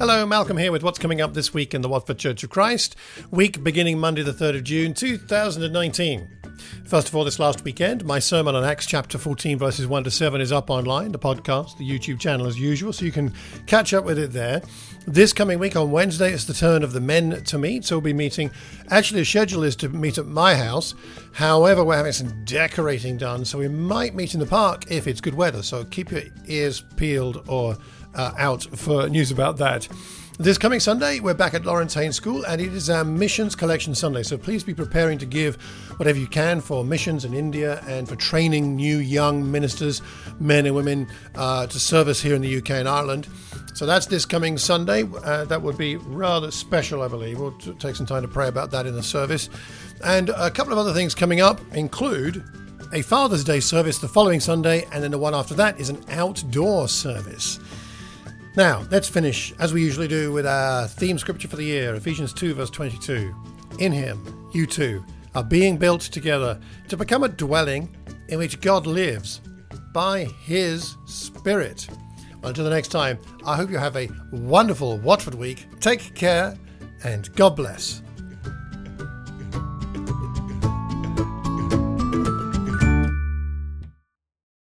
Hello, Malcolm here with what's coming up this week in the Watford Church of Christ, week beginning Monday, the 3rd of June 2019. First of all, this last weekend, my sermon on Acts chapter 14, verses 1 to 7 is up online, the podcast, the YouTube channel as usual, so you can catch up with it there. This coming week on Wednesday, it's the turn of the men to meet, so we'll be meeting. Actually, the schedule is to meet at my house. However, we're having some decorating done, so we might meet in the park if it's good weather, so keep your ears peeled or uh, out for news about that. This coming Sunday, we're back at Laurance Haines School, and it is our Missions Collection Sunday. So please be preparing to give whatever you can for missions in India and for training new young ministers, men and women, uh, to service here in the UK and Ireland. So that's this coming Sunday. Uh, that would be rather special, I believe. We'll t- take some time to pray about that in the service. And a couple of other things coming up include a Father's Day service the following Sunday, and then the one after that is an outdoor service. Now, let's finish, as we usually do, with our theme scripture for the year Ephesians 2, verse 22. In Him, you too are being built together to become a dwelling in which God lives by His Spirit. Until the next time, I hope you have a wonderful Watford week. Take care and God bless.